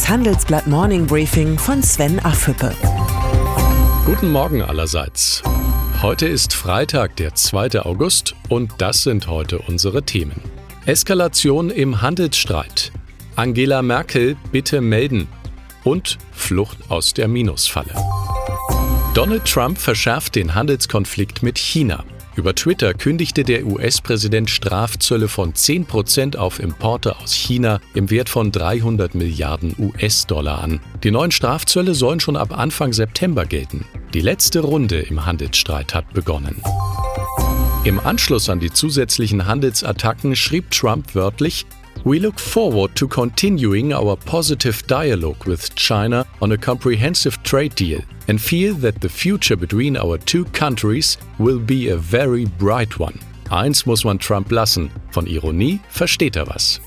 Das Handelsblatt Morning Briefing von Sven Affüppe. Guten Morgen allerseits. Heute ist Freitag, der 2. August und das sind heute unsere Themen. Eskalation im Handelsstreit. Angela Merkel bitte melden. Und Flucht aus der Minusfalle. Donald Trump verschärft den Handelskonflikt mit China. Über Twitter kündigte der US-Präsident Strafzölle von 10% auf Importe aus China im Wert von 300 Milliarden US-Dollar an. Die neuen Strafzölle sollen schon ab Anfang September gelten. Die letzte Runde im Handelsstreit hat begonnen. Im Anschluss an die zusätzlichen Handelsattacken schrieb Trump wörtlich, We look forward to continuing our positive dialogue with China on a comprehensive trade deal and feel that the future between our two countries will be a very bright one. Eins muss man Trump lassen, von Ironie versteht er was.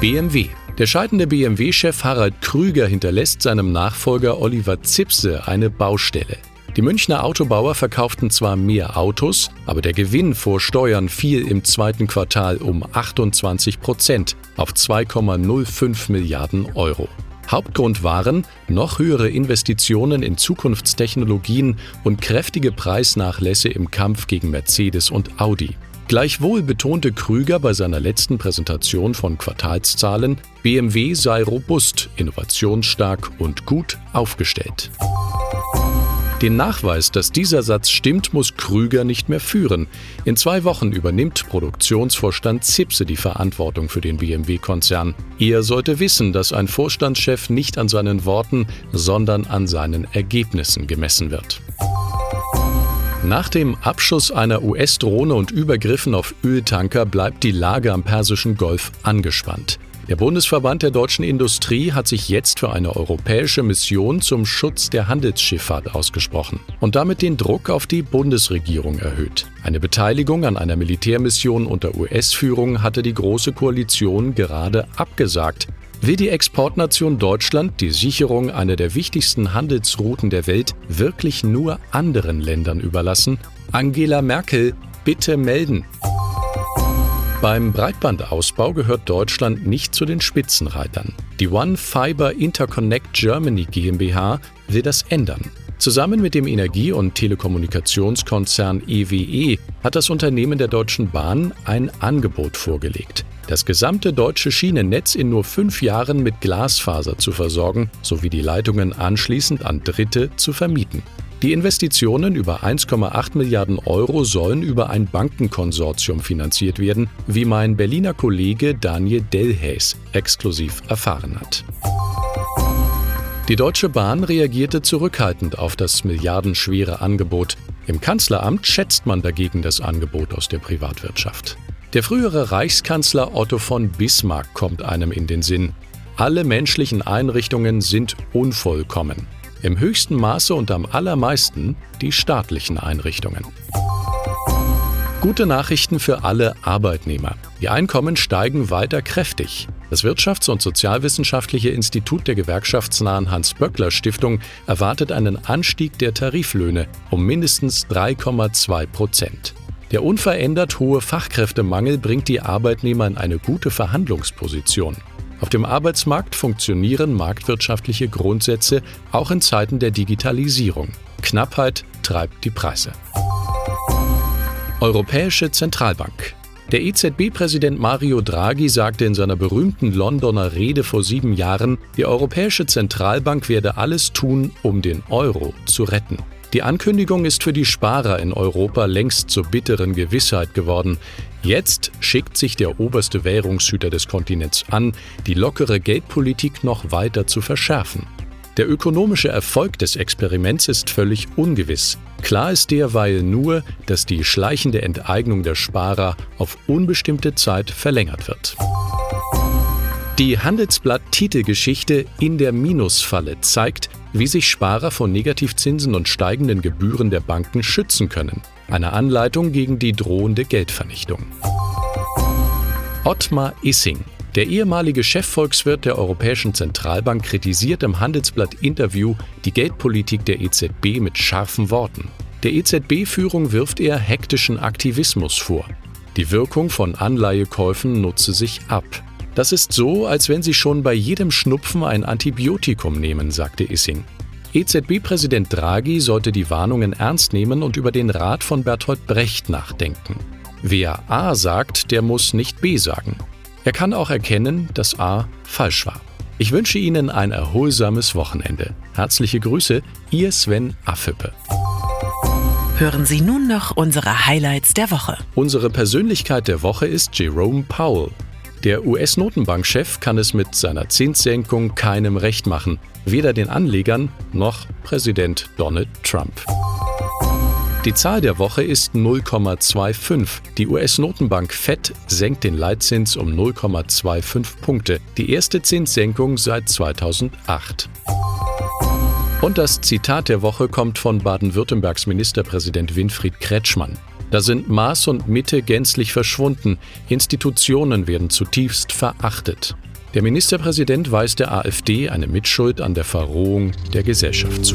BMW. Der scheidende BMW-Chef Harald Krüger hinterlässt seinem Nachfolger Oliver Zipse eine Baustelle. Die Münchner Autobauer verkauften zwar mehr Autos, aber der Gewinn vor Steuern fiel im zweiten Quartal um 28 Prozent auf 2,05 Milliarden Euro. Hauptgrund waren noch höhere Investitionen in Zukunftstechnologien und kräftige Preisnachlässe im Kampf gegen Mercedes und Audi. Gleichwohl betonte Krüger bei seiner letzten Präsentation von Quartalszahlen, BMW sei robust, innovationsstark und gut aufgestellt. Den Nachweis, dass dieser Satz stimmt, muss Krüger nicht mehr führen. In zwei Wochen übernimmt Produktionsvorstand Zipse die Verantwortung für den BMW-Konzern. Er sollte wissen, dass ein Vorstandschef nicht an seinen Worten, sondern an seinen Ergebnissen gemessen wird. Nach dem Abschuss einer US-Drohne und Übergriffen auf Öltanker bleibt die Lage am Persischen Golf angespannt. Der Bundesverband der deutschen Industrie hat sich jetzt für eine europäische Mission zum Schutz der Handelsschifffahrt ausgesprochen und damit den Druck auf die Bundesregierung erhöht. Eine Beteiligung an einer Militärmission unter US-Führung hatte die Große Koalition gerade abgesagt. Will die Exportnation Deutschland die Sicherung einer der wichtigsten Handelsrouten der Welt wirklich nur anderen Ländern überlassen? Angela Merkel, bitte melden. Beim Breitbandausbau gehört Deutschland nicht zu den Spitzenreitern. Die One Fiber Interconnect Germany GmbH will das ändern. Zusammen mit dem Energie- und Telekommunikationskonzern EWE e hat das Unternehmen der Deutschen Bahn ein Angebot vorgelegt. Das gesamte deutsche Schienennetz in nur fünf Jahren mit Glasfaser zu versorgen sowie die Leitungen anschließend an Dritte zu vermieten. Die Investitionen über 1,8 Milliarden Euro sollen über ein Bankenkonsortium finanziert werden, wie mein Berliner Kollege Daniel Delhaes exklusiv erfahren hat. Die Deutsche Bahn reagierte zurückhaltend auf das milliardenschwere Angebot. Im Kanzleramt schätzt man dagegen das Angebot aus der Privatwirtschaft. Der frühere Reichskanzler Otto von Bismarck kommt einem in den Sinn. Alle menschlichen Einrichtungen sind unvollkommen im höchsten Maße und am allermeisten die staatlichen Einrichtungen. Gute Nachrichten für alle Arbeitnehmer. Die Einkommen steigen weiter kräftig. Das Wirtschafts- und Sozialwissenschaftliche Institut der gewerkschaftsnahen Hans-Böckler-Stiftung erwartet einen Anstieg der Tariflöhne um mindestens 3,2 Prozent. Der unverändert hohe Fachkräftemangel bringt die Arbeitnehmer in eine gute Verhandlungsposition. Auf dem Arbeitsmarkt funktionieren marktwirtschaftliche Grundsätze auch in Zeiten der Digitalisierung. Knappheit treibt die Preise. Europäische Zentralbank. Der EZB-Präsident Mario Draghi sagte in seiner berühmten Londoner Rede vor sieben Jahren, die Europäische Zentralbank werde alles tun, um den Euro zu retten. Die Ankündigung ist für die Sparer in Europa längst zur bitteren Gewissheit geworden. Jetzt schickt sich der oberste Währungshüter des Kontinents an, die lockere Geldpolitik noch weiter zu verschärfen. Der ökonomische Erfolg des Experiments ist völlig ungewiss. Klar ist derweil nur, dass die schleichende Enteignung der Sparer auf unbestimmte Zeit verlängert wird. Die Handelsblatt-Titelgeschichte In der Minusfalle zeigt, wie sich Sparer vor Negativzinsen und steigenden Gebühren der Banken schützen können. Eine Anleitung gegen die drohende Geldvernichtung. Ottmar Issing, der ehemalige Chefvolkswirt der Europäischen Zentralbank, kritisiert im Handelsblatt-Interview die Geldpolitik der EZB mit scharfen Worten. Der EZB-Führung wirft er hektischen Aktivismus vor. Die Wirkung von Anleihekäufen nutze sich ab. Das ist so, als wenn Sie schon bei jedem Schnupfen ein Antibiotikum nehmen, sagte Issing. EZB-Präsident Draghi sollte die Warnungen ernst nehmen und über den Rat von Bertolt Brecht nachdenken. Wer A sagt, der muss nicht B sagen. Er kann auch erkennen, dass A falsch war. Ich wünsche Ihnen ein erholsames Wochenende. Herzliche Grüße, Ihr Sven Affüppe. Hören Sie nun noch unsere Highlights der Woche. Unsere Persönlichkeit der Woche ist Jerome Powell. Der US-Notenbankchef kann es mit seiner Zinssenkung keinem recht machen, weder den Anlegern noch Präsident Donald Trump. Die Zahl der Woche ist 0,25. Die US-Notenbank Fed senkt den Leitzins um 0,25 Punkte, die erste Zinssenkung seit 2008. Und das Zitat der Woche kommt von Baden-Württembergs Ministerpräsident Winfried Kretschmann. Da sind Maß und Mitte gänzlich verschwunden, Institutionen werden zutiefst verachtet. Der Ministerpräsident weist der AfD eine Mitschuld an der Verrohung der Gesellschaft zu.